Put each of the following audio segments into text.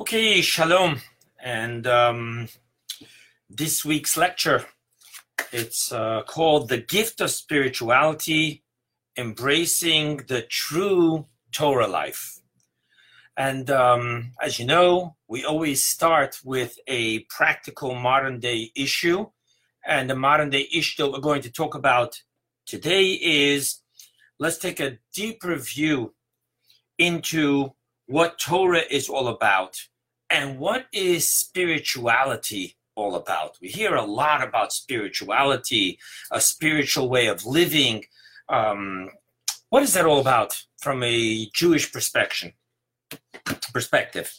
Okay, shalom. And um, this week's lecture, it's uh, called The Gift of Spirituality, Embracing the True Torah Life. And um, as you know, we always start with a practical modern day issue. And the modern day issue that we're going to talk about today is let's take a deeper view into what Torah is all about and what is spirituality all about. We hear a lot about spirituality, a spiritual way of living. Um, what is that all about from a Jewish perspective? Perspective.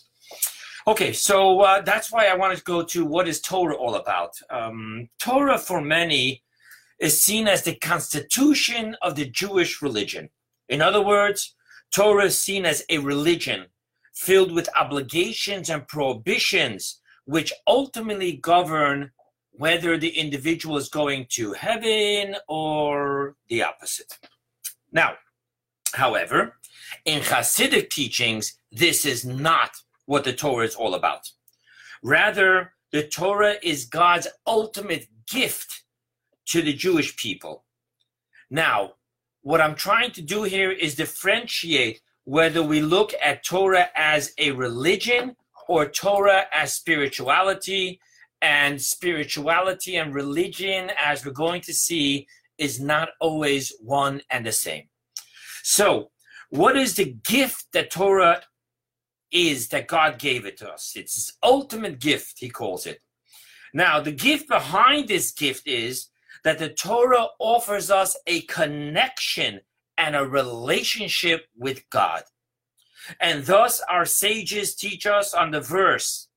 Okay, so uh, that's why I wanted to go to what is Torah all about. Um, Torah, for many, is seen as the constitution of the Jewish religion. In other words, Torah is seen as a religion filled with obligations and prohibitions, which ultimately govern whether the individual is going to heaven or the opposite. Now, however, in Hasidic teachings, this is not what the Torah is all about. Rather, the Torah is God's ultimate gift to the Jewish people. Now, what I'm trying to do here is differentiate whether we look at Torah as a religion or Torah as spirituality, and spirituality and religion, as we're going to see, is not always one and the same. So, what is the gift that Torah is that God gave it to us? It's his ultimate gift, he calls it. Now, the gift behind this gift is that the Torah offers us a connection and a relationship with God. And thus our sages teach us on the verse,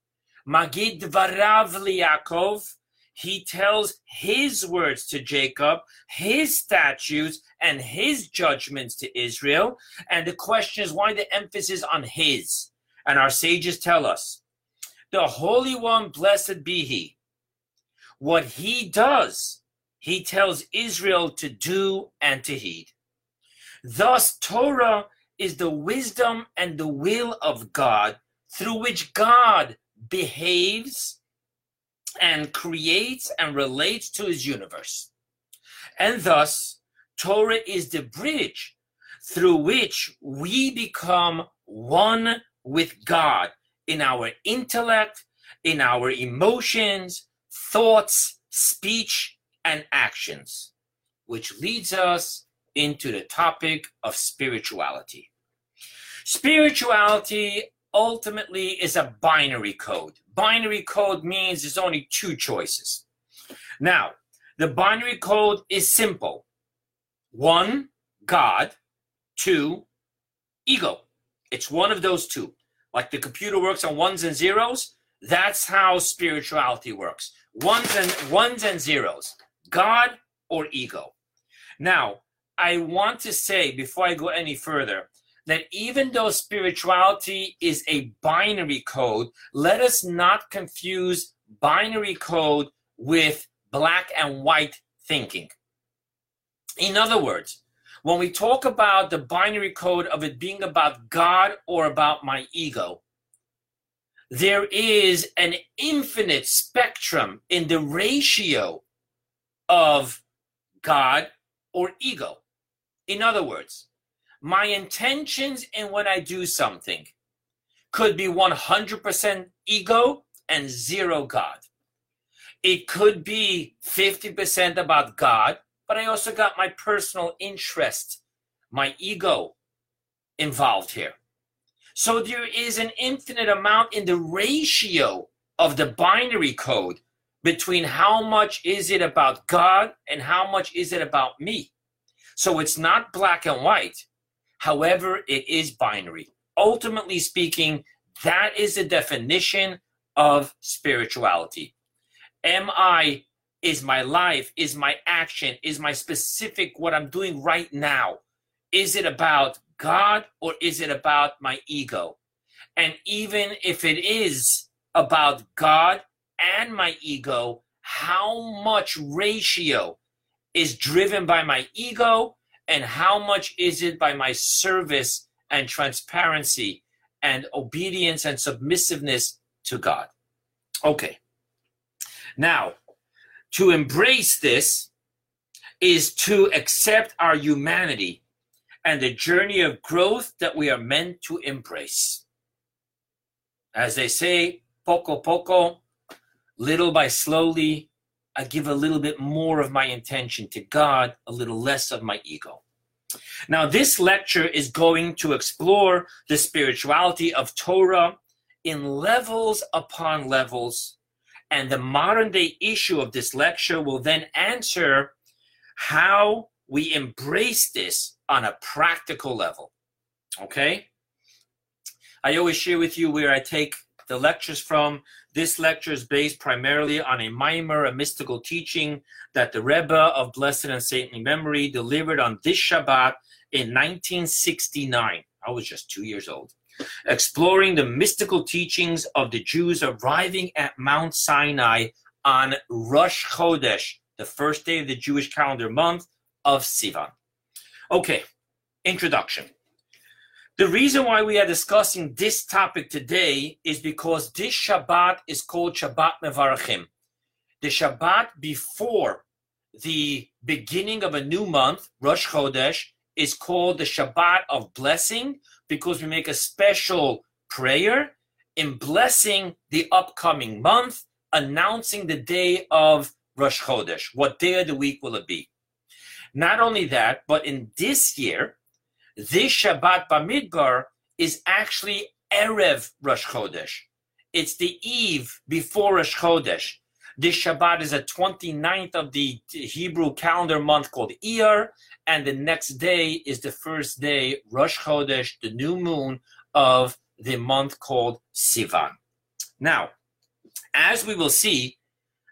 Magid Varav Yaakov, he tells his words to Jacob, his statutes and his judgments to Israel. And the question is why the emphasis on his? And our sages tell us, the Holy One, blessed be he. What he does, he tells Israel to do and to heed. Thus, Torah is the wisdom and the will of God through which God behaves and creates and relates to his universe. And thus, Torah is the bridge through which we become one with God in our intellect, in our emotions, thoughts, speech, and actions, which leads us into the topic of spirituality. Spirituality ultimately is a binary code. Binary code means there's only two choices. Now, the binary code is simple one, God, two, ego. It's one of those two. Like the computer works on ones and zeros, that's how spirituality works. Ones and ones and zeros. God or ego. Now, I want to say before I go any further that even though spirituality is a binary code, let us not confuse binary code with black and white thinking. In other words, when we talk about the binary code of it being about God or about my ego, there is an infinite spectrum in the ratio of God or ego. In other words, my intentions in when I do something could be 100% ego and zero God. It could be 50% about God, but I also got my personal interest, my ego involved here. So there is an infinite amount in the ratio of the binary code between how much is it about God and how much is it about me. So it's not black and white. However, it is binary. Ultimately speaking, that is the definition of spirituality. Am I, is my life, is my action, is my specific, what I'm doing right now, is it about God or is it about my ego? And even if it is about God and my ego, how much ratio is driven by my ego and how much is it by my service and transparency and obedience and submissiveness to God. Okay. Now, to embrace this is to accept our humanity and the journey of growth that we are meant to embrace. As they say, poco poco, little by slowly, I give a little bit more of my intention to God, a little less of my ego. Now, this lecture is going to explore the spirituality of Torah in levels upon levels. And the modern day issue of this lecture will then answer how we embrace this on a practical level. Okay? I always share with you where I take the lectures from. This lecture is based primarily on a mimer, a mystical teaching that the Rebbe of Blessed and Saintly Memory delivered on this Shabbat in 1969. I was just two years old. Exploring the mystical teachings of the Jews arriving at Mount Sinai on Rosh Chodesh, the first day of the Jewish calendar month of Sivan. Okay, introduction. The reason why we are discussing this topic today is because this Shabbat is called Shabbat Mevarachim. The Shabbat before the beginning of a new month, Rosh Chodesh, is called the Shabbat of blessing because we make a special prayer in blessing the upcoming month, announcing the day of Rosh Chodesh. What day of the week will it be? Not only that, but in this year, this Shabbat Bamidbar is actually Erev Rosh Chodesh. It's the eve before Rosh Chodesh. This Shabbat is the 29th of the Hebrew calendar month called Iyar, and the next day is the first day, Rosh Chodesh, the new moon of the month called Sivan. Now, as we will see,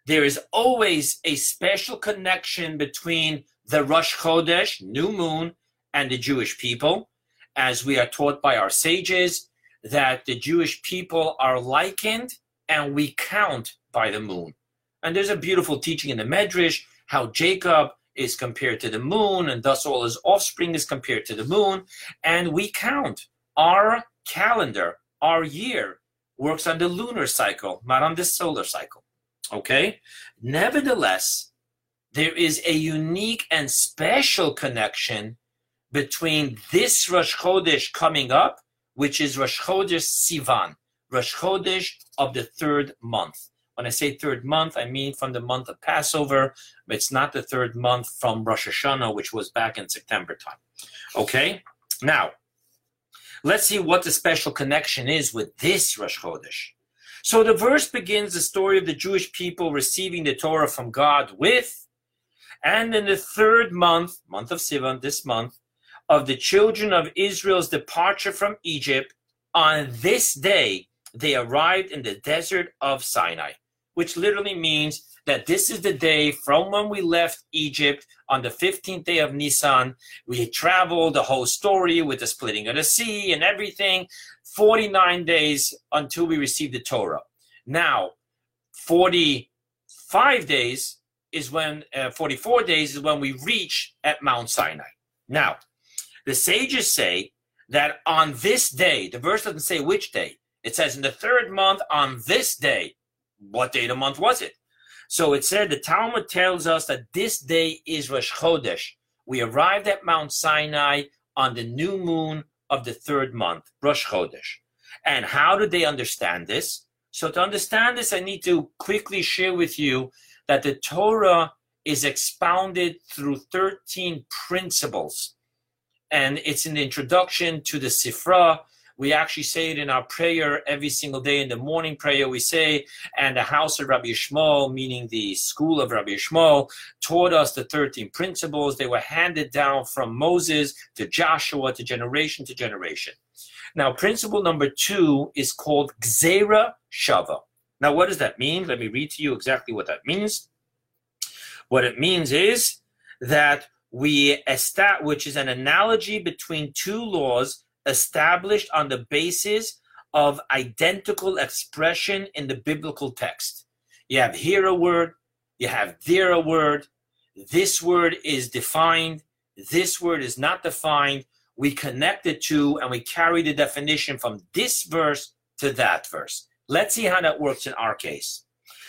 there is always a special connection between the Rosh Chodesh, new moon, and the Jewish people, as we are taught by our sages that the Jewish people are likened and we count by the moon. And there's a beautiful teaching in the Medrash how Jacob is compared to the moon, and thus all his offspring is compared to the moon. And we count. Our calendar, our year, works on the lunar cycle, not on the solar cycle. Okay? Nevertheless, there is a unique and special connection between this Rosh Chodesh coming up, which is Rosh Chodesh Sivan, Rosh Chodesh of the third month. When I say third month, I mean from the month of Passover. It's not the third month from Rosh Hashanah, which was back in September time. Okay? Now, let's see what the special connection is with this Rosh Chodesh. So the verse begins the story of the Jewish people receiving the Torah from God with, and in the third month, month of Sivan, this month, of the children of Israel's departure from Egypt, on this day they arrived in the desert of Sinai, which literally means that this is the day from when we left Egypt on the 15th day of Nisan. We traveled the whole story with the splitting of the sea and everything, 49 days until we received the Torah. Now, 45 days is when, uh, 44 days is when we reach at Mount Sinai. Now, the sages say that on this day, the verse doesn't say which day, it says in the third month on this day. What day of the month was it? So it said the Talmud tells us that this day is Rosh Chodesh. We arrived at Mount Sinai on the new moon of the third month, Rosh Chodesh. And how do they understand this? So to understand this, I need to quickly share with you that the Torah is expounded through 13 principles and it's the introduction to the Sifra. We actually say it in our prayer every single day in the morning prayer. We say, and the house of Rabbi Yishmael, meaning the school of Rabbi Yishmael, taught us the 13 principles. They were handed down from Moses to Joshua to generation to generation. Now, principle number two is called Gzera Shava. Now, what does that mean? Let me read to you exactly what that means. What it means is that we establish, which is an analogy between two laws established on the basis of identical expression in the biblical text. You have here a word, you have there a word, this word is defined, this word is not defined. we connect the two and we carry the definition from this verse to that verse. Let's see how that works in our case.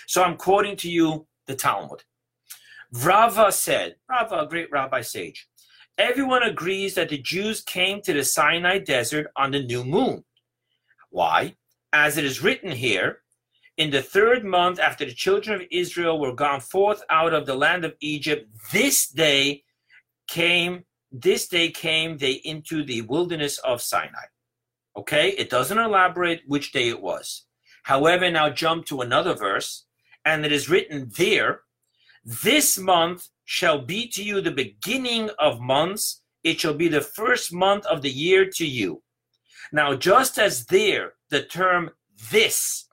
So I'm quoting to you the Talmud. Rava said, Rava, a great rabbi sage, everyone agrees that the Jews came to the Sinai desert on the new moon. Why? As it is written here, in the third month after the children of Israel were gone forth out of the land of Egypt, this day came, this day came they into the wilderness of Sinai. Okay, it doesn't elaborate which day it was. However, now jump to another verse, and it is written there, This month shall be to you the beginning of months, it shall be the first month of the year to you. Now, just as there, the term this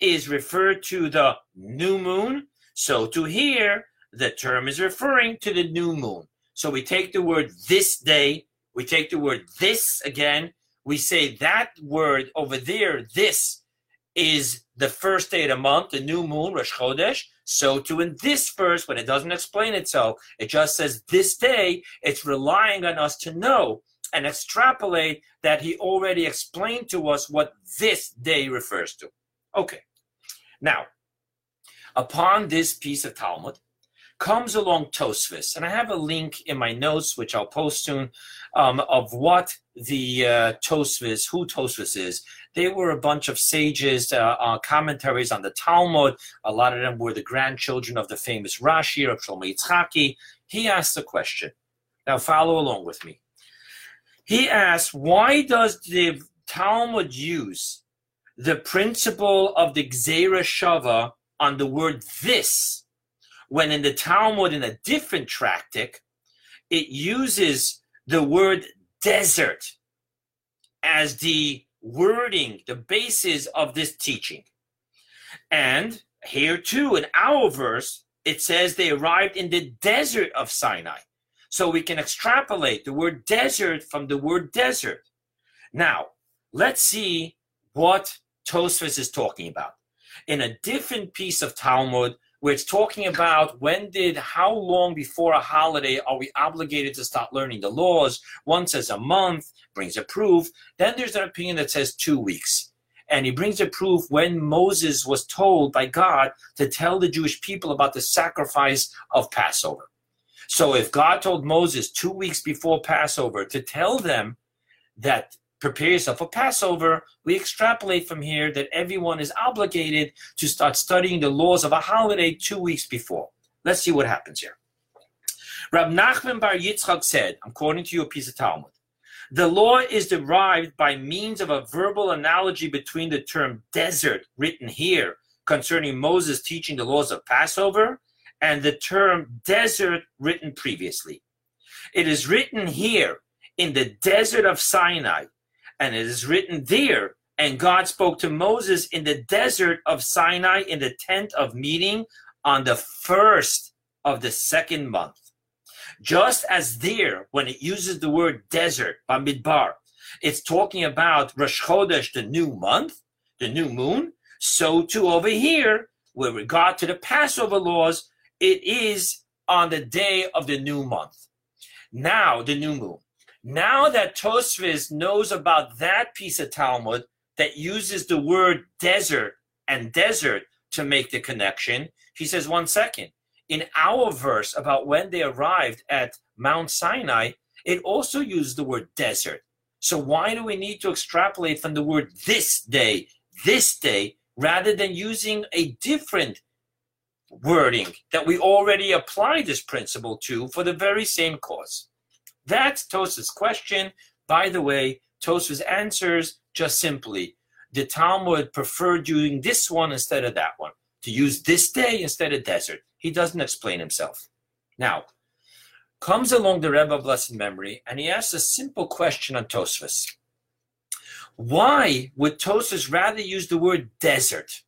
is referred to the new moon, so to here, the term is referring to the new moon. So we take the word this day, we take the word this again, we say that word over there, this is the first day of the month, the new moon, Rosh Chodesh. So to in this verse, when it doesn't explain itself, it just says this day, it's relying on us to know and extrapolate that he already explained to us what this day refers to. Okay. Now, upon this piece of Talmud, comes along Tosfos, and I have a link in my notes, which I'll post soon, um, of what the uh, Tosfos, who Tosfos is. They were a bunch of sages, uh, uh, commentaries on the Talmud. A lot of them were the grandchildren of the famous Rashi, of Shlomo Yitzchaki. He asked a question. Now follow along with me. He asked, why does the Talmud use the principle of the Gzera Shava on the word this when in the Talmud, in a different tractate, it uses the word desert as the wording, the basis of this teaching. And here too, in our verse, it says they arrived in the desert of Sinai. So we can extrapolate the word desert from the word desert. Now, let's see what Tosfos is talking about. In a different piece of Talmud, it's talking about when did, how long before a holiday are we obligated to start learning the laws? One says a month, brings a proof. Then there's an opinion that says two weeks. And he brings a proof when Moses was told by God to tell the Jewish people about the sacrifice of Passover. So if God told Moses two weeks before Passover to tell them that prepare yourself for Passover, we extrapolate from here that everyone is obligated to start studying the laws of a holiday two weeks before. Let's see what happens here. Rab Nachman Bar Yitzchak said, I'm quoting to you a piece of Talmud. The law is derived by means of a verbal analogy between the term desert, written here concerning Moses teaching the laws of Passover, and the term desert, written previously. It is written here in the desert of Sinai, and it is written there, and God spoke to Moses in the desert of Sinai in the tent of meeting on the first of the second month. Just as there, when it uses the word desert, Bamidbar, it's talking about Rosh Chodesh, the new month, the new moon. So too over here, with regard to the Passover laws, it is on the day of the new month. Now, the new moon. Now that Tosfos knows about that piece of Talmud that uses the word desert and desert to make the connection, he says, one second. In our verse about when they arrived at Mount Sinai, it also used the word desert. So why do we need to extrapolate from the word this day, this day, rather than using a different wording that we already apply this principle to for the very same cause? That's Tosfos' question. By the way, Tosfos answers just simply the Talmud preferred doing this one instead of that one, to use this day instead of desert. He doesn't explain himself. Now, comes along the Rebbe of Blessed Memory, and he asks a simple question on Tosfos. Why would Tosfos rather use the word desert?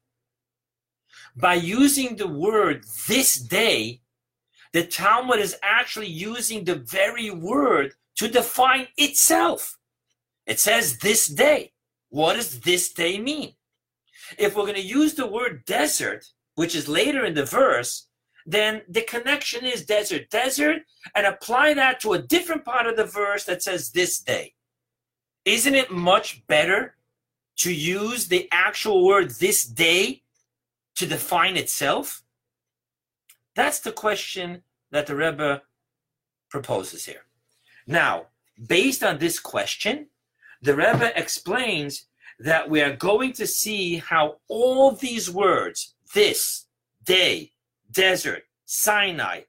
By using the word this day, the Talmud is actually using the very word to define itself. It says this day. What does this day mean? If we're going to use the word desert, which is later in the verse, then the connection is desert, desert, and apply that to a different part of the verse that says this day. Isn't it much better to use the actual word this day to define itself? That's the question that the Rebbe proposes here. Now, based on this question, the Rebbe explains that we are going to see how all these words, this, day, desert, Sinai,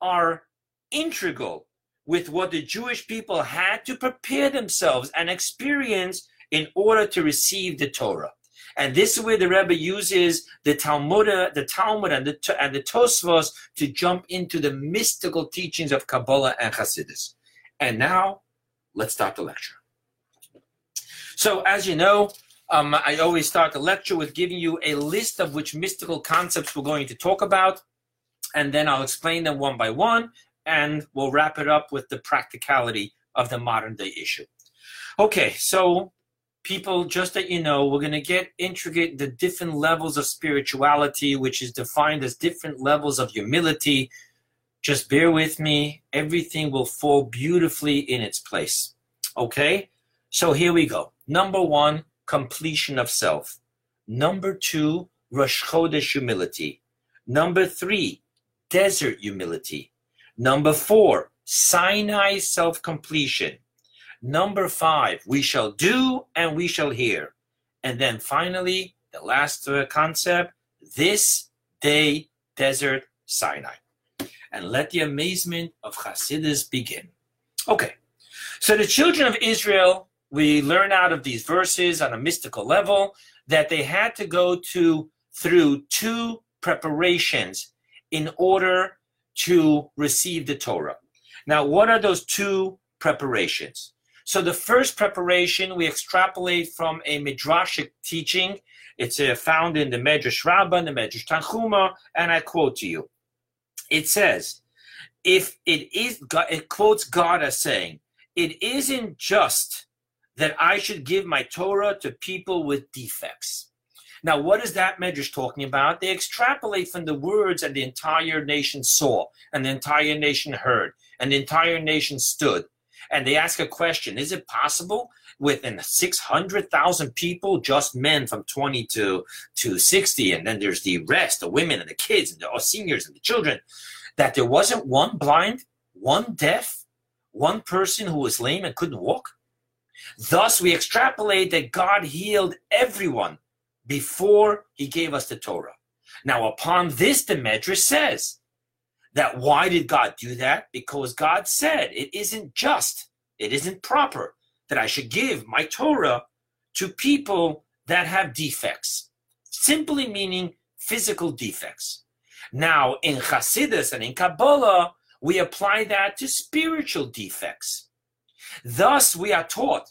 are integral with what the Jewish people had to prepare themselves and experience in order to receive the Torah. And this is where the Rebbe uses the Talmud, the Talmud and the, and the Tosfos to jump into the mystical teachings of Kabbalah and Hasidus. And now, let's start the lecture. So, as you know, um, I always start the lecture with giving you a list of which mystical concepts we're going to talk about, and then I'll explain them one by one, and we'll wrap it up with the practicality of the modern day issue. Okay, so people, just that you know, we're going to get intricate the different levels of spirituality, which is defined as different levels of humility. Just bear with me. Everything will fall beautifully in its place. Okay? So here we go. Number one, completion of self. Number two, Rosh Chodesh humility. Number three, desert humility. Number four, Sinai self completion. Number five, we shall do and we shall hear. And then finally, the last uh, concept, this day, desert Sinai. And let the amazement of Hasidus begin. Okay, so the children of Israel, we learn out of these verses on a mystical level that they had to go to through two preparations in order to receive the Torah. Now, what are those two preparations? So the first preparation we extrapolate from a midrashic teaching. It's uh, found in the Medrash Rabbah, the Medrash Tanchuma, and I quote to you. It says, "If it is," it quotes God as saying, "It isn't just that I should give my Torah to people with defects." Now, what is that Medrash talking about? They extrapolate from the words that the entire nation saw, and the entire nation heard, and the entire nation stood and they ask a question Is it possible within 600,000 people, just men from 20 to, to 60, and then there's the rest, the women and the kids and the seniors and the children, that there wasn't one blind, one deaf, one person who was lame and couldn't walk? Thus, we extrapolate that God healed everyone before he gave us the Torah. Now, upon this, the Medrash says, that why did God do that? Because God said it isn't just, it isn't proper that I should give my Torah to people that have defects, simply meaning physical defects. Now, in Hasidus and in Kabbalah, we apply that to spiritual defects. Thus, we are taught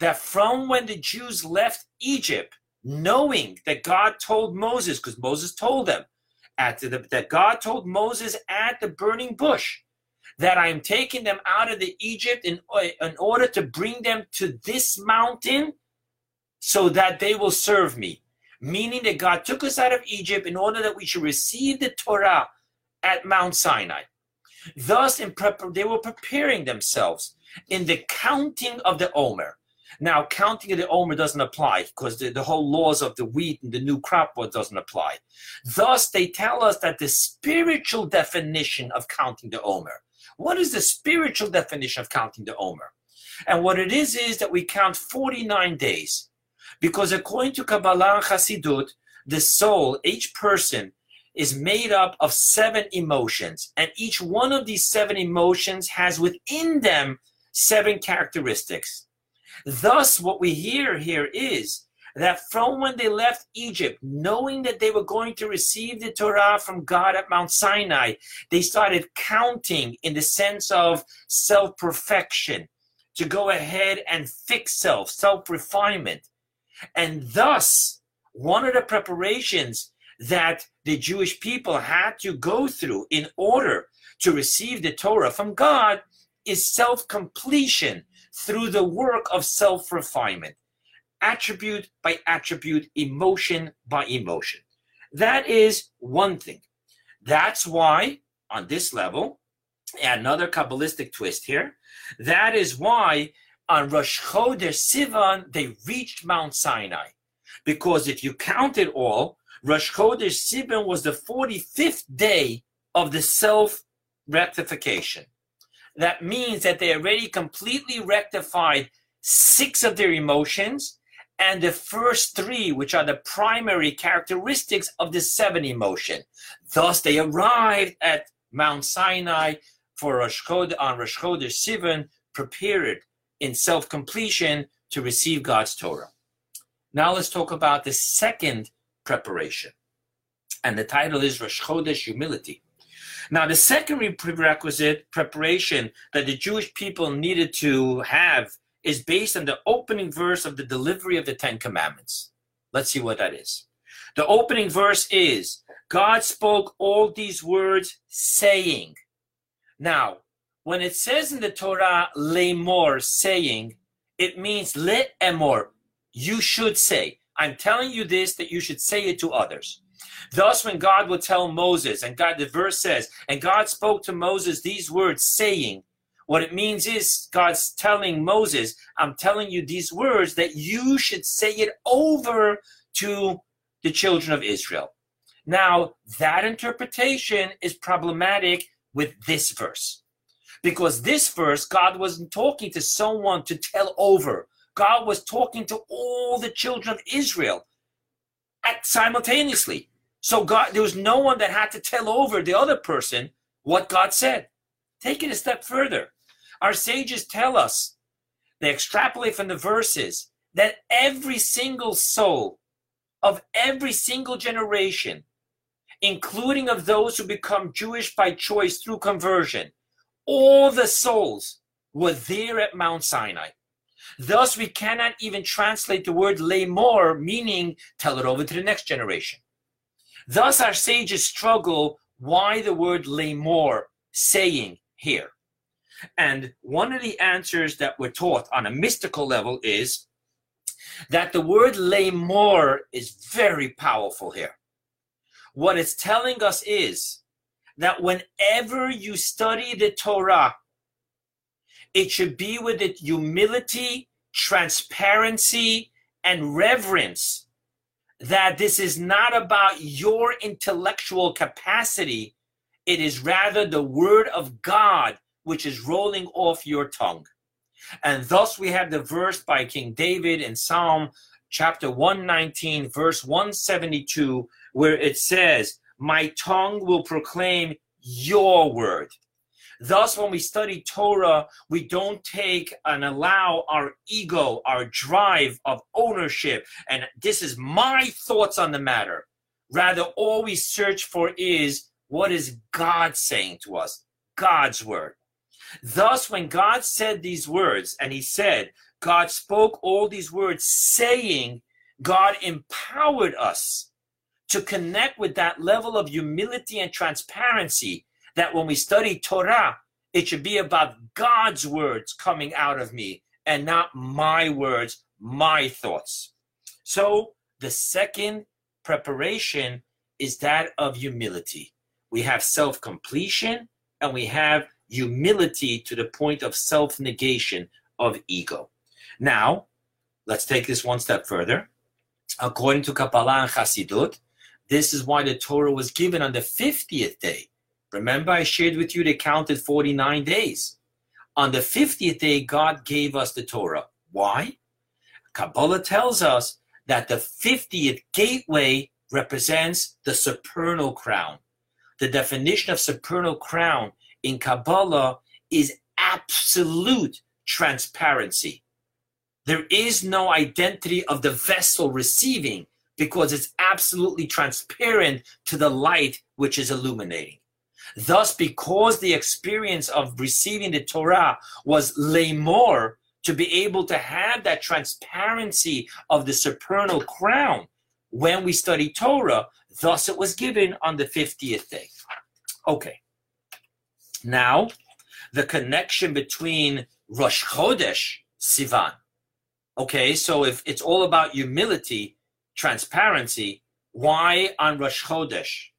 that from when the Jews left Egypt, knowing that God told Moses, because Moses told them, at the, that God told Moses at the burning bush that I am taking them out of the Egypt in, in order to bring them to this mountain so that they will serve me. Meaning that God took us out of Egypt in order that we should receive the Torah at Mount Sinai. Thus, in prep- they were preparing themselves in the counting of the Omer. Now, counting of the Omer doesn't apply because the, the whole laws of the wheat and the new crop doesn't apply. Thus, they tell us that the spiritual definition of counting the Omer. What is the spiritual definition of counting the Omer? And what it is is that we count 49 days. Because according to Kabbalah and Chassidut, the soul, each person, is made up of seven emotions. And each one of these seven emotions has within them seven characteristics. Thus, what we hear here is that from when they left Egypt, knowing that they were going to receive the Torah from God at Mount Sinai, they started counting in the sense of self perfection, to go ahead and fix self, self refinement. And thus, one of the preparations that the Jewish people had to go through in order to receive the Torah from God is self completion through the work of self refinement, attribute by attribute, emotion by emotion. That is one thing. That's why, on this level, another Kabbalistic twist here, that is why on Rosh Chodesh Sivan, they reached Mount Sinai. Because if you count it all, Rosh Chodesh Sivan was the 45th day of the self rectification. That means that they already completely rectified six of their emotions and the first three, which are the primary characteristics of the seven emotion. Thus, they arrived at Mount Sinai for Rosh Chodesh, on Rosh Chodesh Sivan, prepared in self completion to receive God's Torah. Now, let's talk about the second preparation. And the title is Rosh Chodesh Humility. Now, the secondary prerequisite preparation that the Jewish people needed to have is based on the opening verse of the delivery of the Ten Commandments. Let's see what that is. The opening verse is God spoke all these words saying. Now, when it says in the Torah, lemor, saying, it means le emor, you should say. I'm telling you this that you should say it to others. Thus, when God would tell Moses, and God, the verse says, and God spoke to Moses these words, saying, what it means is God's telling Moses, I'm telling you these words that you should say it over to the children of Israel. Now, that interpretation is problematic with this verse. Because this verse, God wasn't talking to someone to tell over. God was talking to all the children of Israel at, simultaneously. So God, there was no one that had to tell over the other person what God said. Take it a step further. Our sages tell us, they extrapolate from the verses, that every single soul of every single generation, including of those who become Jewish by choice through conversion, all the souls were there at Mount Sinai. Thus, we cannot even translate the word lemor, meaning tell it over to the next generation. Thus, our sages struggle why the word lemor, saying here. And one of the answers that we're taught on a mystical level is that the word lemor is very powerful here. What it's telling us is that whenever you study the Torah, it should be with it humility, transparency, and reverence. That this is not about your intellectual capacity, it is rather the word of God which is rolling off your tongue. And thus we have the verse by King David in Psalm chapter 119, verse 172, where it says, My tongue will proclaim your word. Thus, when we study Torah, we don't take and allow our ego, our drive of ownership, and this is my thoughts on the matter. Rather, all we search for is what is God saying to us? God's word. Thus, when God said these words, and he said, God spoke all these words, saying, God empowered us to connect with that level of humility and transparency that when we study Torah, it should be about God's words coming out of me and not my words, my thoughts. So the second preparation is that of humility. We have self completion and we have humility to the point of self negation of ego. Now, let's take this one step further. According to Kabbalah and Chassidut, this is why the Torah was given on the 50th day. Remember, I shared with you they counted 49 days. On the 50th day, God gave us the Torah. Why? Kabbalah tells us that the 50th gateway represents the supernal crown. The definition of supernal crown in Kabbalah is absolute transparency. There is no identity of the vessel receiving because it's absolutely transparent to the light which is illuminating. Thus, because the experience of receiving the Torah was lemor, to be able to have that transparency of the supernal crown when we study Torah, thus it was given on the 50th day. Okay. Now, the connection between Rosh Chodesh, Sivan. Okay, so if it's all about humility, transparency, why on Rosh Chodesh?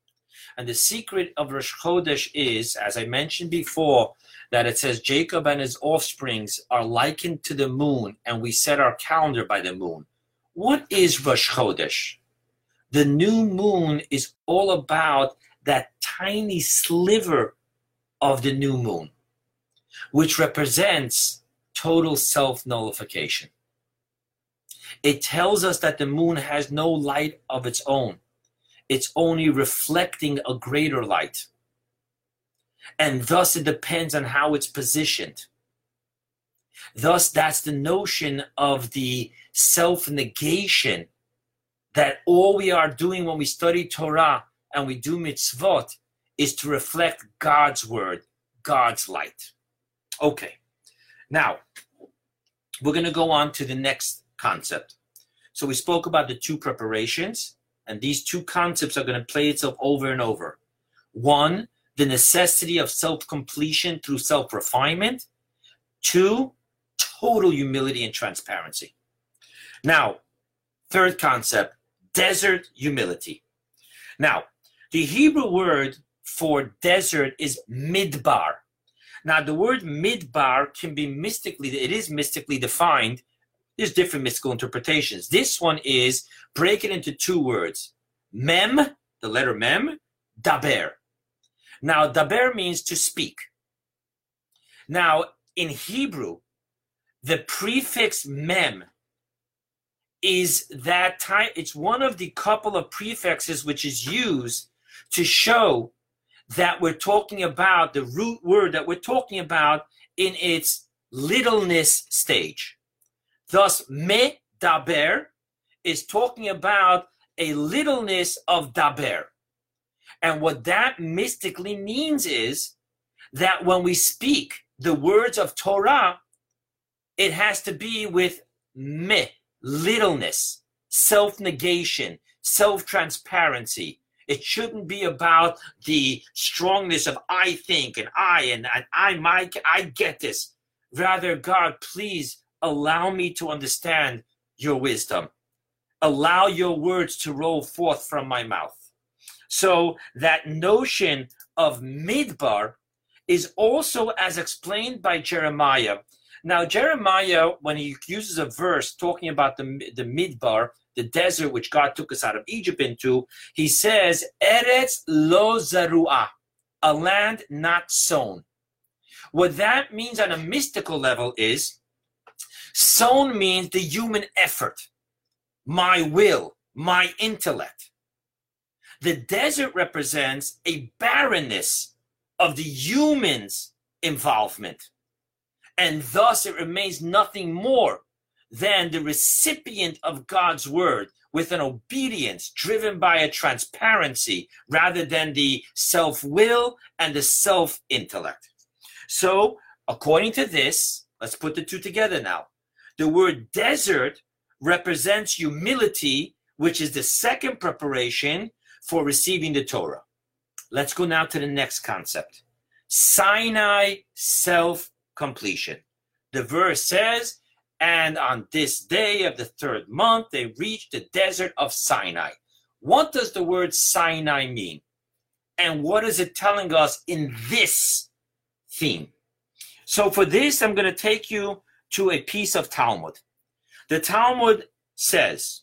And the secret of Rosh Chodesh is, as I mentioned before, that it says Jacob and his offsprings are likened to the moon, and we set our calendar by the moon. What is Rosh Chodesh? The new moon is all about that tiny sliver of the new moon, which represents total self nullification. It tells us that the moon has no light of its own, it's only reflecting a greater light. And thus, it depends on how it's positioned. Thus, that's the notion of the self negation that all we are doing when we study Torah and we do mitzvot is to reflect God's word, God's light. Okay, now we're going to go on to the next concept. So we spoke about the two preparations, and these two concepts are going to play itself over and over. One, the necessity of self completion through self refinement. Two, total humility and transparency. Now, third concept desert humility. Now, the Hebrew word for desert is midbar. Now, the word midbar can be mystically, it is mystically defined. There's different mystical interpretations. This one is break it into two words mem, the letter mem, daber. Now, daber means to speak. Now, in Hebrew, the prefix mem is that time it's one of the couple of prefixes which is used to show that we're talking about the root word that we're talking about in its littleness stage. Thus, me daber is talking about a littleness of daber. And what that mystically means is that when we speak the words of Torah, it has to be with me, littleness, self negation, self transparency. It shouldn't be about the strongness of I think and I and, and I my I get this. Rather, God, please allow me to understand your wisdom. Allow your words to roll forth from my mouth. So that notion of midbar is also as explained by Jeremiah now, Jeremiah, when he uses a verse talking about the, the midbar, the desert which God took us out of Egypt into, he says, Eretz lo a land not sown. What that means on a mystical level is sown means the human effort, my will, my intellect. The desert represents a barrenness of the human's involvement and thus it remains nothing more than the recipient of God's word with an obedience driven by a transparency rather than the self will and the self intellect. So, according to this, let's put the two together now. The word desert represents humility, which is the second preparation for receiving the Torah. Let's go now to the next concept Sinai self completion. The verse says, and on this day of the third month, they reached the desert of Sinai. What does the word Sinai mean? And what is it telling us in this theme? So, for this, I'm going to take you to a piece of Talmud. The Talmud says,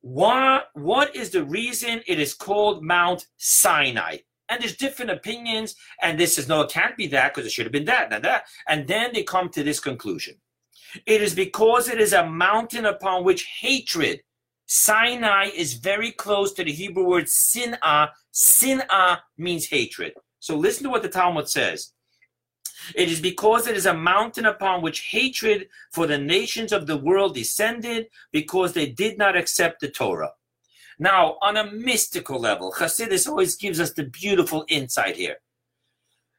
what, what is the reason it is called Mount Sinai? and there's different opinions, and this is no, it can't be that because it should have been that, and that. And then they come to this conclusion. It is because it is a mountain upon which hatred, Sinai, is very close to the Hebrew word sin'ah. Sin'ah means hatred. So listen to what the Talmud says. It is because it is a mountain upon which hatred for the nations of the world descended, because they did not accept the Torah. Now, on a mystical level, Hasidus always gives us the beautiful insight here.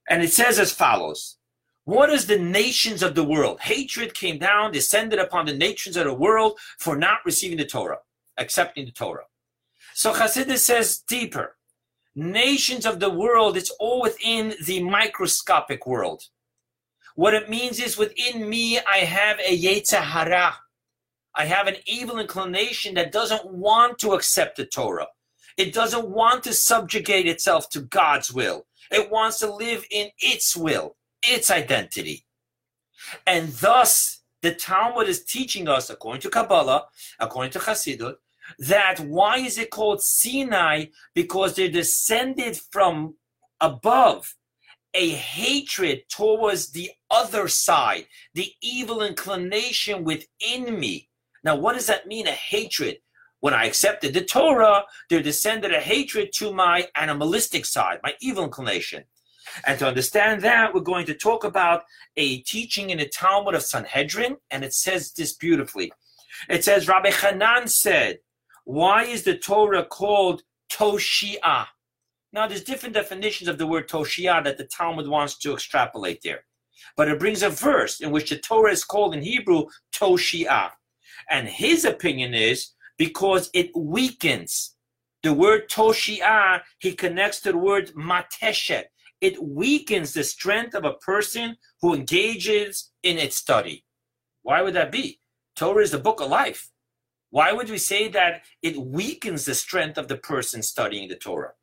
And it says as follows What is the nations of the world? Hatred came down, descended upon the nations of the world for not receiving the Torah, accepting the Torah. So Hasidus says deeper nations of the world, it's all within the microscopic world. What it means is within me, I have a Yetzer Hara, I have an evil inclination that doesn't want to accept the Torah. It doesn't want to subjugate itself to God's will. It wants to live in its will, its identity. And thus, the Talmud is teaching us, according to Kabbalah, according to Hasidut, that why is it called Sinai? Because they're descended from above a hatred towards the other side, the evil inclination within me. Now, what does that mean, a hatred? When I accepted the Torah, there descended a hatred to my animalistic side, my evil inclination. And to understand that, we're going to talk about a teaching in the Talmud of Sanhedrin, and it says this beautifully. It says, Rabbi Hanan said, Why is the Torah called Toshia? Now, there's different definitions of the word Toshia that the Talmud wants to extrapolate there. But it brings a verse in which the Torah is called in Hebrew Toshia. And his opinion is because it weakens. The word Toshia, he connects to the word Mateshet. It weakens the strength of a person who engages in its study. Why would that be? Torah is the book of life. Why would we say that it weakens the strength of the person studying the Torah?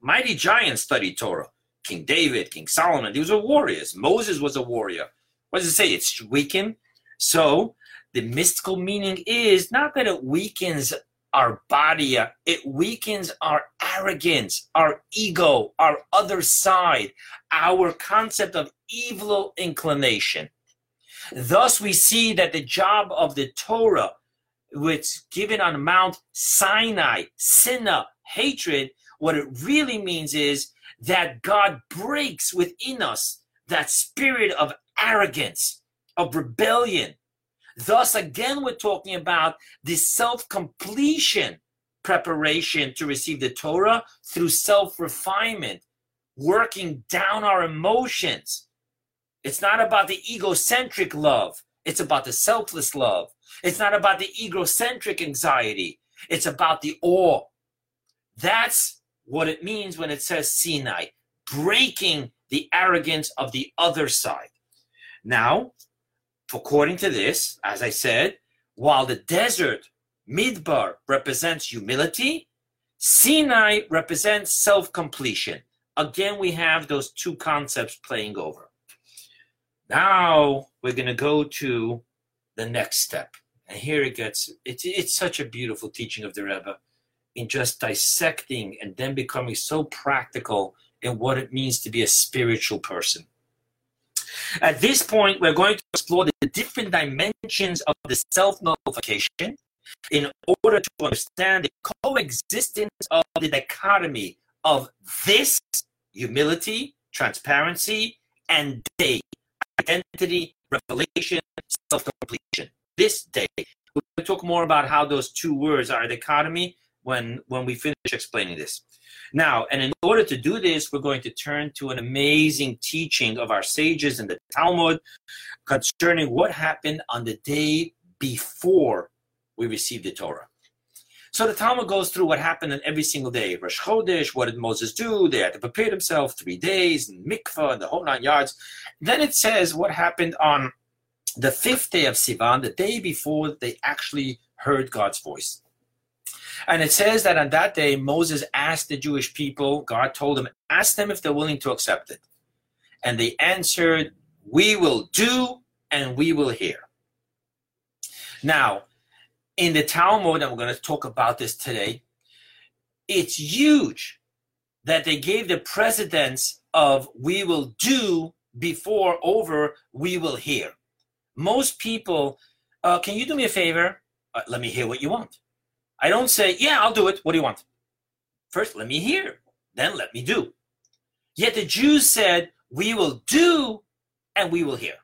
Mighty giants studied Torah. King David, King Solomon, these were warriors. Moses was a warrior. What does it say? It's weakened. So the mystical meaning is not that it weakens our body, it weakens our arrogance, our ego, our other side, our concept of evil inclination. Thus, we see that the job of the Torah, which given on Mount Sinai, sinna, hatred, what it really means is that God breaks within us that spirit of arrogance, of rebellion. Thus, again, we're talking about the self completion preparation to receive the Torah through self refinement, working down our emotions. It's not about the egocentric love, it's about the selfless love. It's not about the egocentric anxiety, it's about the awe. That's what it means when it says Sinai, breaking the arrogance of the other side. Now, according to this, as I said, while the desert, Midbar, represents humility, Sinai represents self completion. Again, we have those two concepts playing over. Now we're going to go to the next step. And here it gets, it's, it's such a beautiful teaching of the Rebbe in just dissecting and then becoming so practical in what it means to be a spiritual person. At this point, we're going to explore the different dimensions of the self nullification in order to understand the coexistence of the dichotomy of this humility, transparency, and day, identity, revelation, self completion. This day. We'll talk more about how those two words are a dichotomy when when we finish explaining this. Now, and in order to do this, we're going to turn to an amazing teaching of our sages in the Talmud concerning what happened on the day before we received the Torah. So the Talmud goes through what happened on every single day. Rosh Chodesh, what did Moses do? They had to prepare themselves three days, and mikvah, and the whole nine yards. Then it says what happened on the fifth day of Sivan, the day before they actually heard God's voice. And it says that on that day, Moses asked the Jewish people, God told them, ask them if they're willing to accept it. And they answered, We will do and we will hear. Now, in the Talmud, and we're going to talk about this today, it's huge that they gave the precedence of we will do before over we will hear. Most people, uh, can you do me a favor? Uh, let me hear what you want. I don't say, yeah, I'll do it. What do you want? First, let me hear. Then let me do. Yet the Jews said, we will do and we will hear.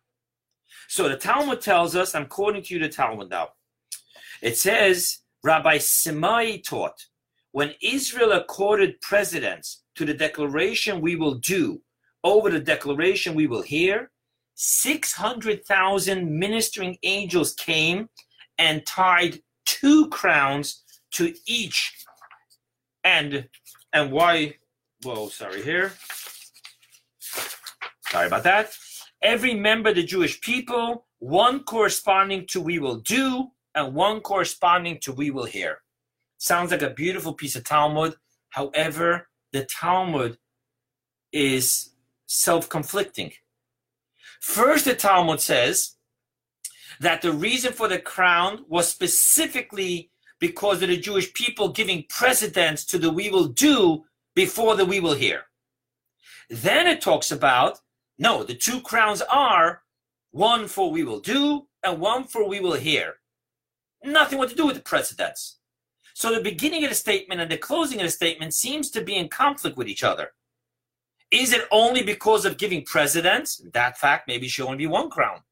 So the Talmud tells us, I'm quoting to you the Talmud now. It says, Rabbi Simai taught, when Israel accorded precedence to the declaration we will do over the declaration we will hear, 600,000 ministering angels came and tied two crowns to each and and why whoa sorry here sorry about that every member of the jewish people one corresponding to we will do and one corresponding to we will hear Sounds like a beautiful piece of Talmud. However, the Talmud is self conflicting. First, the Talmud says that the reason for the crown was specifically because of the Jewish people giving precedence to the we will do before the we will hear. Then it talks about no, the two crowns are one for we will do and one for we will hear. Nothing what to do with the precedence. So the beginning of the statement and the closing of the statement seems to be in conflict with each other. Is it only because of giving precedence? That fact, maybe should only be one crown.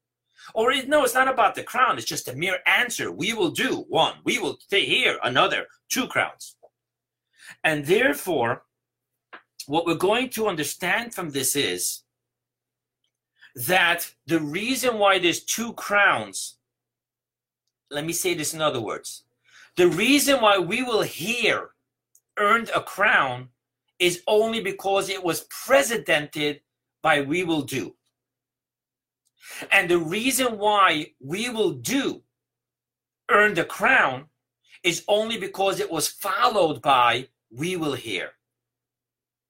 Or no, it's not about the crown. It's just a mere answer. We will do one. We will stay here another two crowns. And therefore, what we're going to understand from this is that the reason why there's two crowns, let me say this in other words. The reason why we will hear earned a crown is only because it was precedented by we will do. And the reason why we will do earn the crown is only because it was followed by we will hear.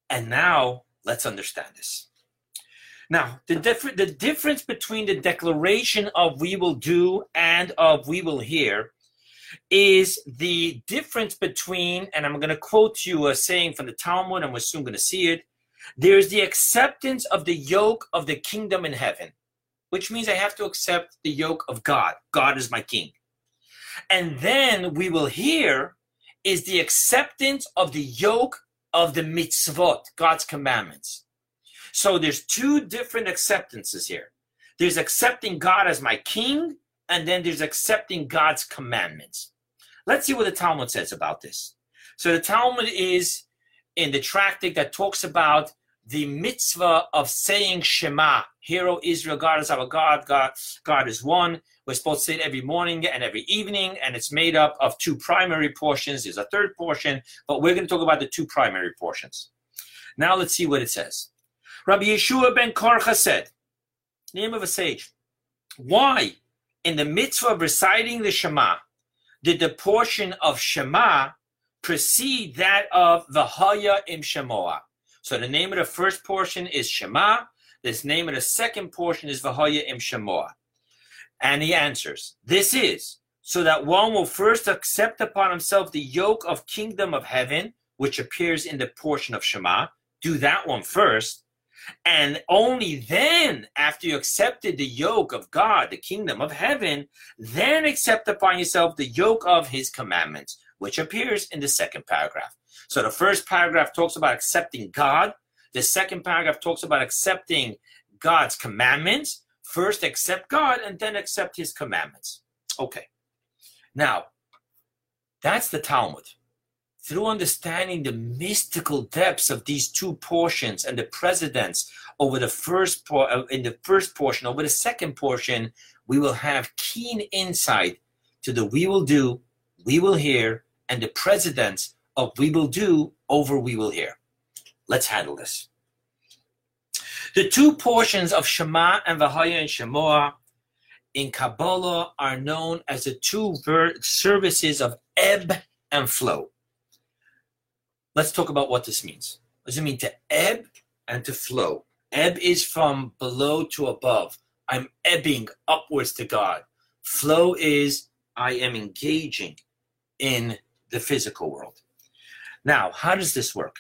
And now let's understand this. Now, the, diff- the difference between the declaration of we will do and of we will hear is the difference between, and I'm going to quote you a saying from the Talmud, and we're soon going to see it. There's the acceptance of the yoke of the kingdom in heaven, which means I have to accept the yoke of God. God is my king. And then we will hear is the acceptance of the yoke of the mitzvot, God's commandments. So there's two different acceptances here. There's accepting God as my king, and then there's accepting God's commandments. Let's see what the Talmud says about this. So the Talmud is in the tractate that talks about the mitzvah of saying Shema. Hero Israel, God is our God, God, God is one. We're supposed to say it every morning and every evening, and it's made up of two primary portions. There's a third portion, but we're going to talk about the two primary portions. Now let's see what it says. Rabbi Yehoshua ben Korcha said, name of a sage, why in the mitzvah of reciting the Shema, did the portion of Shema precede that of Vahaya im Shemoah? So the name of the first portion is Shema. This name of the second portion is Vahaya im Shemoah. And he answers, This is so that one will first accept upon himself the yoke of kingdom of heaven, which appears in the portion of Shema. Do that one first. And only then, after you accepted the yoke of God, the kingdom of heaven, then accept upon yourself the yoke of his commandments, which appears in the second paragraph. So the first paragraph talks about accepting God. The second paragraph talks about accepting God's commandments. First, accept God and then accept his commandments. Okay. Now, that's the Talmud through understanding the mystical depths of these two portions and the precedence over the first por- uh, in the first portion over the second portion we will have keen insight to the we will do we will hear and the precedence of we will do over we will hear let's handle this the two portions of shema and vahaya and shemoah in kabbalah are known as the two ver- services of ebb and flow Let's talk about what this means. What does it mean to ebb and to flow? Ebb is from below to above. I'm ebbing upwards to God. Flow is I am engaging in the physical world. Now, how does this work?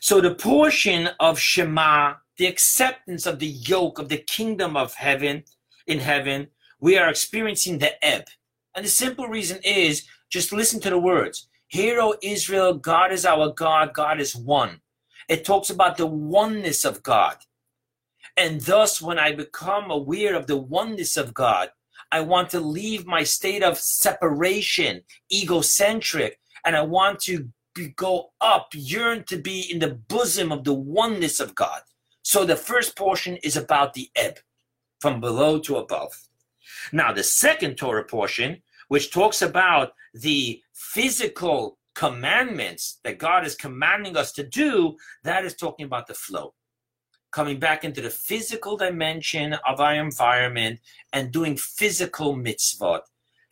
So, the portion of Shema, the acceptance of the yoke of the kingdom of heaven, in heaven, we are experiencing the ebb. And the simple reason is just listen to the words Hear, O Israel, God is our God, God is one. It talks about the oneness of God. And thus, when I become aware of the oneness of God, I want to leave my state of separation, egocentric, and I want to be, go up, yearn to be in the bosom of the oneness of God. So the first portion is about the ebb, from below to above. Now, the second Torah portion, which talks about the physical commandments that God is commanding us to do, that is talking about the flow. Coming back into the physical dimension of our environment and doing physical mitzvot,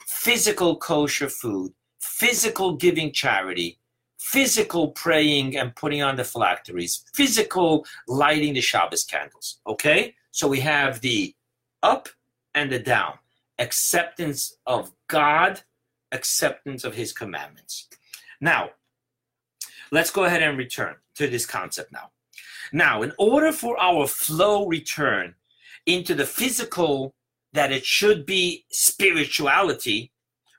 physical kosher food, physical giving charity, physical praying and putting on the phylacteries, physical lighting the Shabbos candles. Okay? So we have the up and the down acceptance of God, acceptance of his commandments. Now, let's go ahead and return to this concept now. Now, in order for our flow return into the physical that it should be spirituality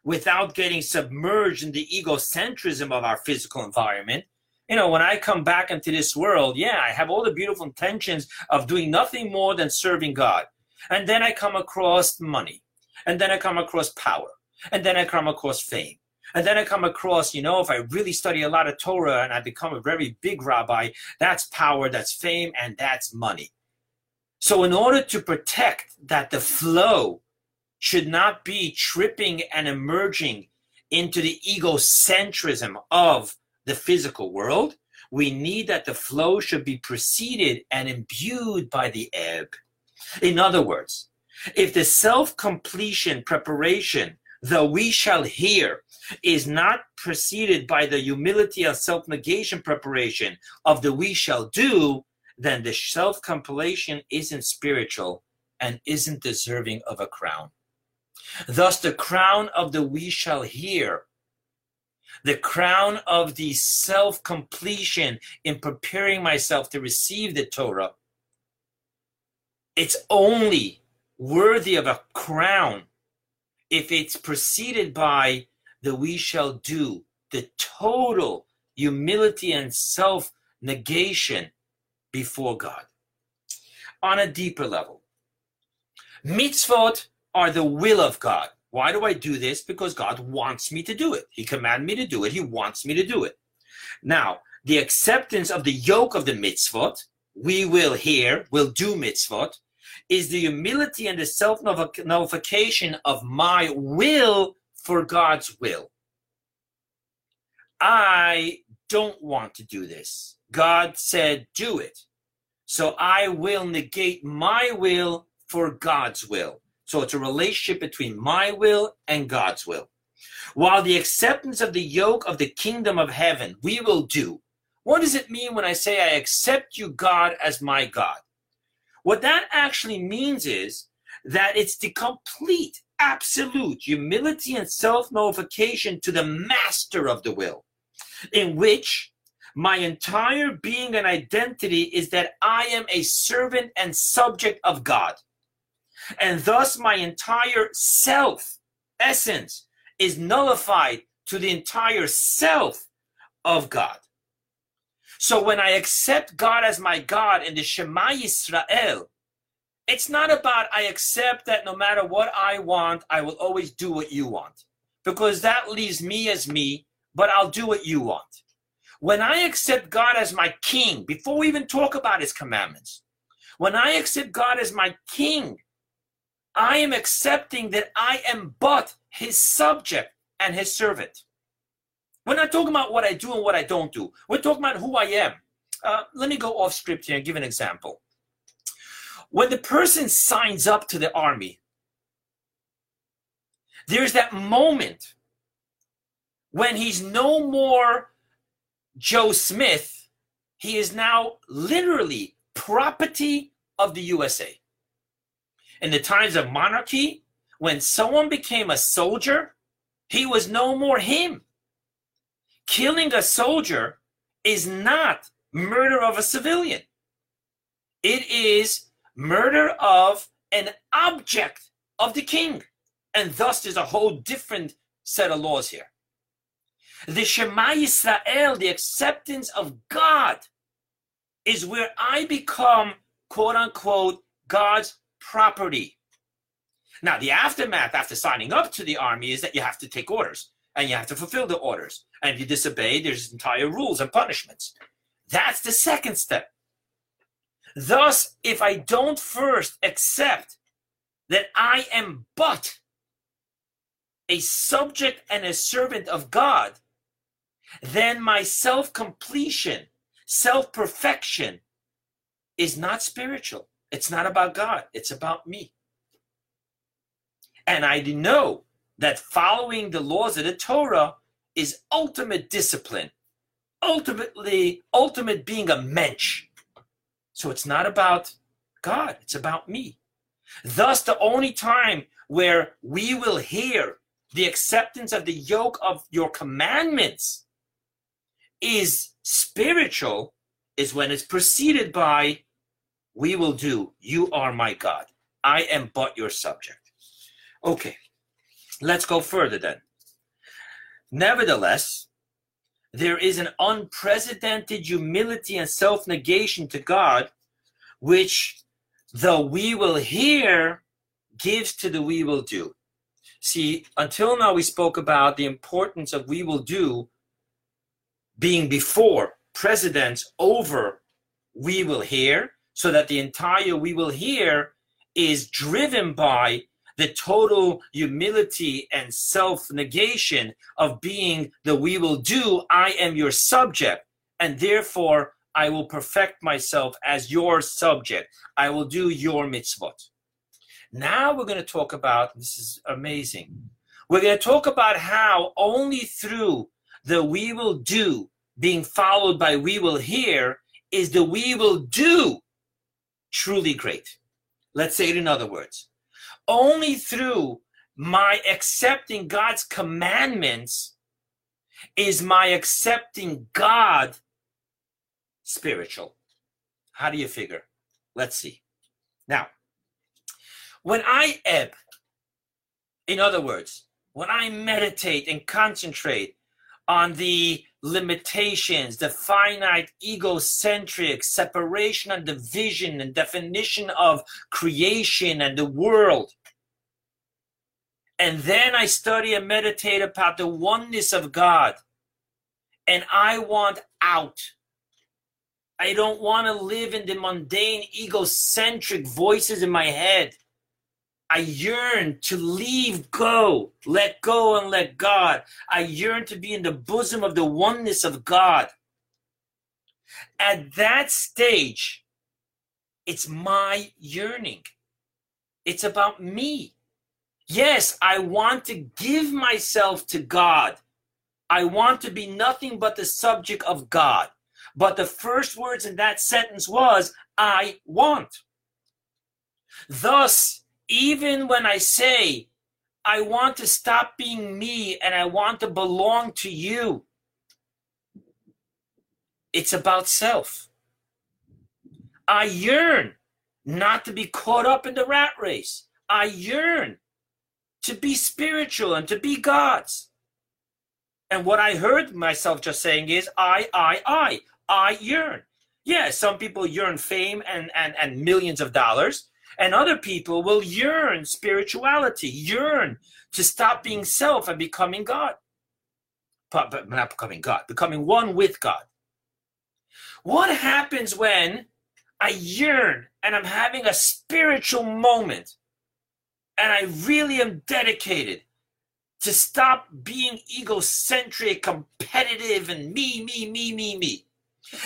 without getting submerged in the egocentrism of our physical environment. You know, when I come back into this world, yeah, I have all the beautiful intentions of doing nothing more than serving God. And then I come across money. And then I come across power. And then I come across fame. And then I come across, you know, if I really study a lot of Torah and I become a very big rabbi, that's power, that's fame, and that's money. So, in order to protect that the flow should not be tripping and emerging into the egocentrism of the physical world, we need that the flow should be preceded and imbued by the ebb. In other words, if the self completion preparation, the we shall hear, is not preceded by the humility of self negation preparation of the we shall do, then the self compilation isn't spiritual and isn't deserving of a crown. Thus, the crown of the we shall hear, the crown of the self completion in preparing myself to receive the Torah, it's only worthy of a crown if it's preceded by the we shall do, the total humility and self negation before God. On a deeper level, mitzvot are the will of God. Why do I do this? Because God wants me to do it. He commanded me to do it. He wants me to do it. Now, the acceptance of the yoke of the mitzvot, we will hear, will do mitzvot, is the humility and the self nullification of my will for God's will. I don't want to do this. God said, do it. So I will negate my will for God's will. So it's a relationship between my will and God's will. While the acceptance of the yoke of the kingdom of heaven we will do. What does it mean when I say I accept you, God, as my God? What that actually means is that it's the complete, absolute humility and self nullification to the master of the will, in which my entire being and identity is that I am a servant and subject of God. And thus, my entire self, essence, is nullified to the entire self of God. So when I accept God as my God in the Shema Yisrael, it's not about I accept that no matter what I want, I will always do what you want. Because that leaves me as me, but I'll do what you want. When I accept God as my king, before we even talk about his commandments, when I accept God as my king, I am accepting that I am but his subject and his servant. We're not talking about what I do and what I don't do. We're talking about who I am. Uh, let me go off script here and give an example. When the person signs up to the army, there's that moment when he's no more Joe Smith, he is now literally property of the USA. In the times of monarchy, when someone became a soldier, he was no more him. Killing a soldier is not murder of a civilian. It is murder of an object of the king. And thus there's a whole different set of laws here. The Shema Yisrael, the acceptance of God, is where I become, quote unquote, God's property. Now, the aftermath after signing up to the army is that you have to take orders and you have to fulfill the orders. And if you disobey, there's entire rules and punishments. That's the second step. Thus, if I don't first accept that I am but a subject and a servant of God, then my self completion, self perfection is not spiritual. It's not about God, it's about me. And I know that following the laws of the Torah is ultimate discipline, ultimately, ultimate being a mensch. So it's not about God, it's about me. Thus, the only time where we will hear the acceptance of the yoke of your commandments is spiritual is when it's preceded by we will do you are my god i am but your subject okay let's go further then. Nevertheless there is an unprecedented humility and self-negation to god which the we will hear gives to the we will do. See until now we spoke about the importance of we will do being before precedence over we will hear so that the entire we will hear is driven by the total humility and self negation of being the we will do, I am your subject, and therefore I will perfect myself as your subject. I will do your mitzvot. Now we're going to talk about this is amazing. We're going to talk about how only through the we will do being followed by we will hear is the we will do truly great. Let's say it in other words. Only through my accepting God's commandments is my accepting God spiritual. How do you figure? Let's see. Now, when I ebb, in other words, when I meditate and concentrate on the limitations, the finite, egocentric separation and division and definition of creation and the world. And then I study and meditate about the oneness of God. And I want out. I don't want to live in the mundane, egocentric voices in my head. I yearn to leave go, let go and let God. I yearn to be in the bosom of the oneness of God. At that stage, it's my yearning. It's about me. Yes, I want to give myself to God. I want to be nothing but the subject of God. But the first words in that sentence was, I want. Thus, even when I say, I want to stop being me and I want to belong to you, it's about self. I yearn not to be caught up in the rat race. I yearn to be spiritual and to be God's. And what I heard myself just saying is, I, I, I, I yearn. Yeah, some people yearn fame and, and, and millions of dollars. And other people will yearn spirituality, yearn to stop being self and becoming God. But, but not becoming God, becoming one with God. What happens when I yearn and I'm having a spiritual moment and I really am dedicated to stop being egocentric, competitive, and me, me, me, me, me.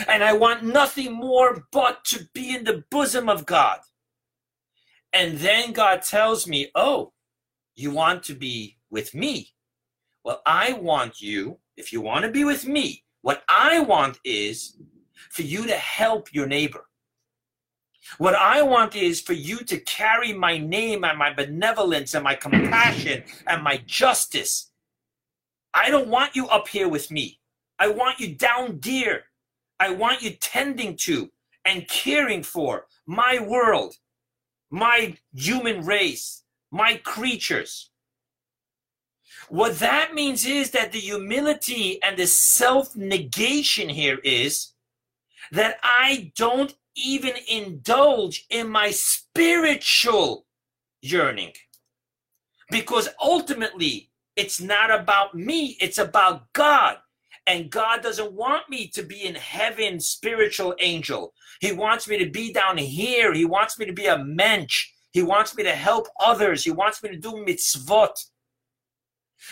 And I want nothing more but to be in the bosom of God. And then God tells me, Oh, you want to be with me? Well, I want you, if you want to be with me, what I want is for you to help your neighbor. What I want is for you to carry my name and my benevolence and my compassion and my justice. I don't want you up here with me. I want you down dear. I want you tending to and caring for my world my human race, my creatures. What that means is that the humility and the self negation here is that I don't even indulge in my spiritual yearning. Because ultimately, it's not about me, it's about God. And God doesn't want me to be in heaven, spiritual angel. He wants me to be down here. He wants me to be a mensch. He wants me to help others. He wants me to do mitzvot.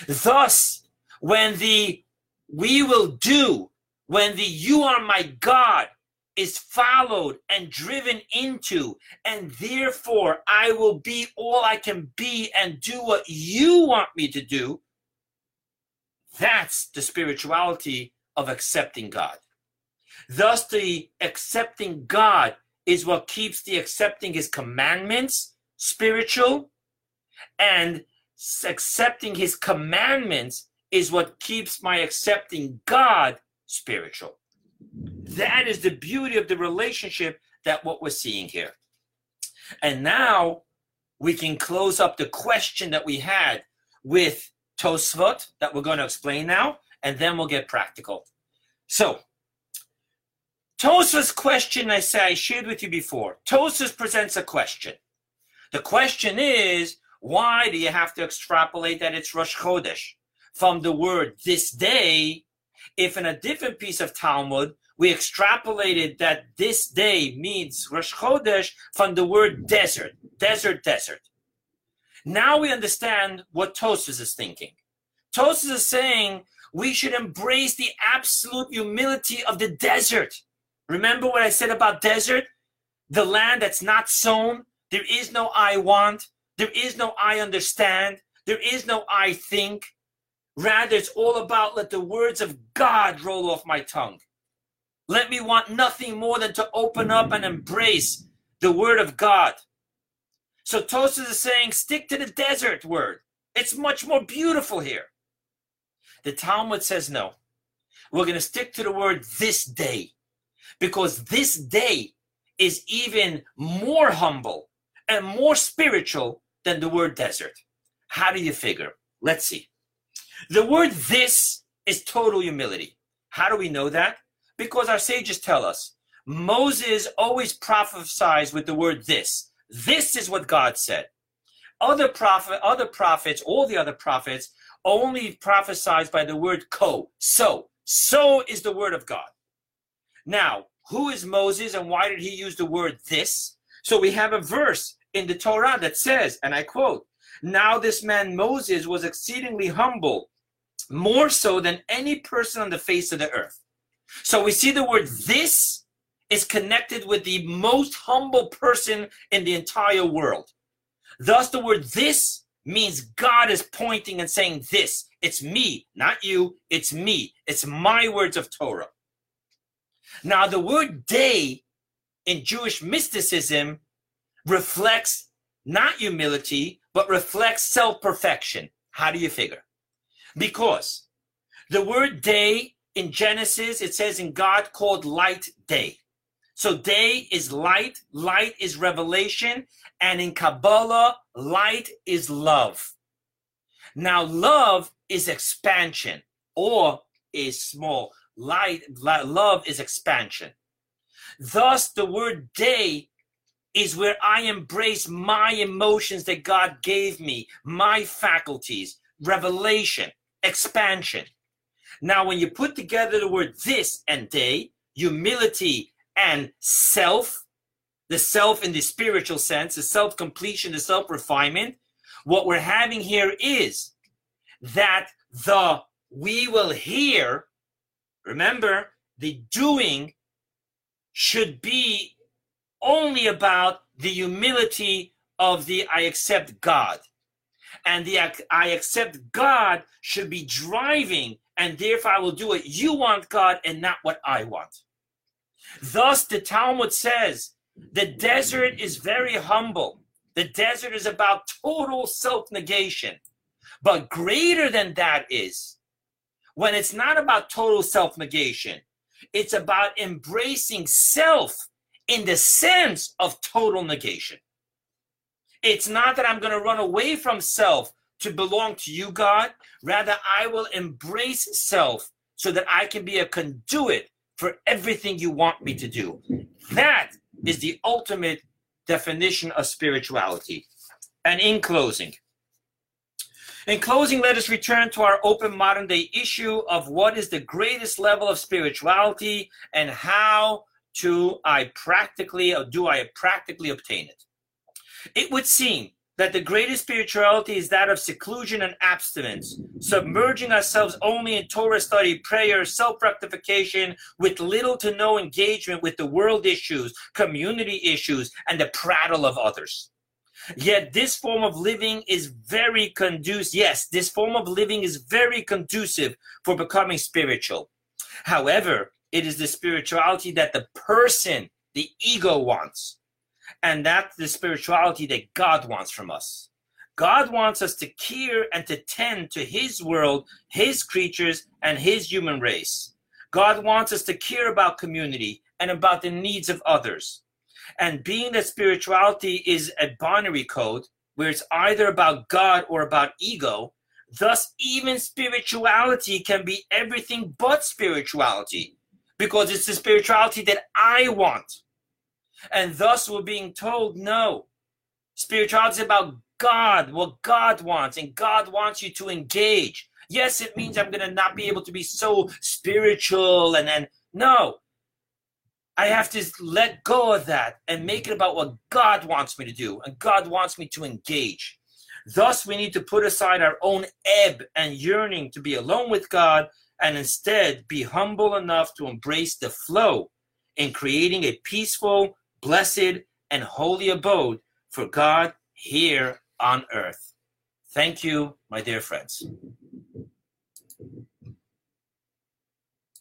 Thus, when the we will do, when the you are my God is followed and driven into, and therefore I will be all I can be and do what you want me to do, That's the spirituality of accepting God. Thus, the accepting God is what keeps the accepting his commandments spiritual, and accepting his commandments is what keeps my accepting God spiritual. That is the beauty of the relationship that what we're seeing here. And now we can close up the question that we had with Tosfot that we're going to explain now, and then we'll get practical. So, Tosfot's question, I say I shared with you before. Tosfot presents a question. The question is, why do you have to extrapolate that it's Rosh Chodesh from the word this day? If in a different piece of Talmud we extrapolated that this day means Rosh Chodesh from the word desert, desert, desert. Now we understand what Tosfos is thinking. Tosfos is saying we should embrace the absolute humility of the desert. Remember what I said about desert? The land that's not sown. There is no I want. There is no I understand. There is no I think. Rather, it's all about let the words of God roll off my tongue. Let me want nothing more than to open up and embrace the word of God. So Tosfos is saying, stick to the desert word. It's much more beautiful here. The Talmud says no. We're going to stick to the word this day because this day is even more humble and more spiritual than the word desert. How do you figure? Let's see. The word this is total humility. How do we know that? Because our sages tell us Moses always prophesies with the word this. This is what God said. Other prophet, other prophets, all the other prophets only prophesies by the word ko. So, so is the word of God. Now, who is Moses and why did he use the word this? So we have a verse in the Torah that says, and I quote, Now this man Moses was exceedingly humble, more so than any person on the face of the earth. So we see the word this is connected with the most humble person in the entire world. Thus, the word this means God is pointing and saying, This, it's me, not you, it's me, it's my words of Torah. Now, the word day in Jewish mysticism reflects not humility, but reflects self perfection. How do you figure? Because the word day in Genesis, it says in God called light day. So day is light, light is revelation, and in Kabbalah, light is love. Now, love is expansion or is small. Light, love is expansion. Thus, the word day is where I embrace my emotions that God gave me, my faculties, revelation, expansion. Now, when you put together the word this and they, humility and self, the self in the spiritual sense, the self completion, the self refinement, what we're having here is that the we will hear, remember, the doing should be only about the humility of the I accept God. And the I accept God should be driving, and therefore I will do what you want, God, and not what I want. Thus, the Talmud says the desert is very humble. The desert is about total self negation. But greater than that is when it's not about total self negation, it's about embracing self in the sense of total negation. It's not that I'm going to run away from self to belong to you, God. Rather, I will embrace self so that I can be a conduit for everything you want me to do. That is the ultimate definition of spirituality. And in closing, in closing, let us return to our open modern day issue of what is the greatest level of spirituality and how to I practically or do I practically obtain it. It would seem that the greatest spirituality is that of seclusion and abstinence, submerging ourselves only in Torah study, prayer, self rectification, with little to no engagement with the world issues, community issues, and the prattle of others. Yet this form of living is very conducive. Yes, this form of living is very conducive for becoming spiritual. However, it is the spirituality that the person, the ego wants. And that's the spirituality that God wants from us. God wants us to care and to tend to his world, his creatures, and his human race. God wants us to care about community and about the needs of others. And being that spirituality is a binary code, where it's either about God or about ego, thus even spirituality can be everything but spirituality because it's the spirituality that I want. And thus we're being told no. Spirituality is about God, what God wants, and God wants you to engage. Yes, it means I'm going to not be able to be so spiritual and then, no. I have to let go of that and make it about what God wants me to do, and God wants me to engage. Thus, we need to put aside our own ebb and yearning to be alone with God and instead be humble enough to embrace the flow in creating a peaceful, blessed, and holy abode for God here on earth. Thank you, my dear friends.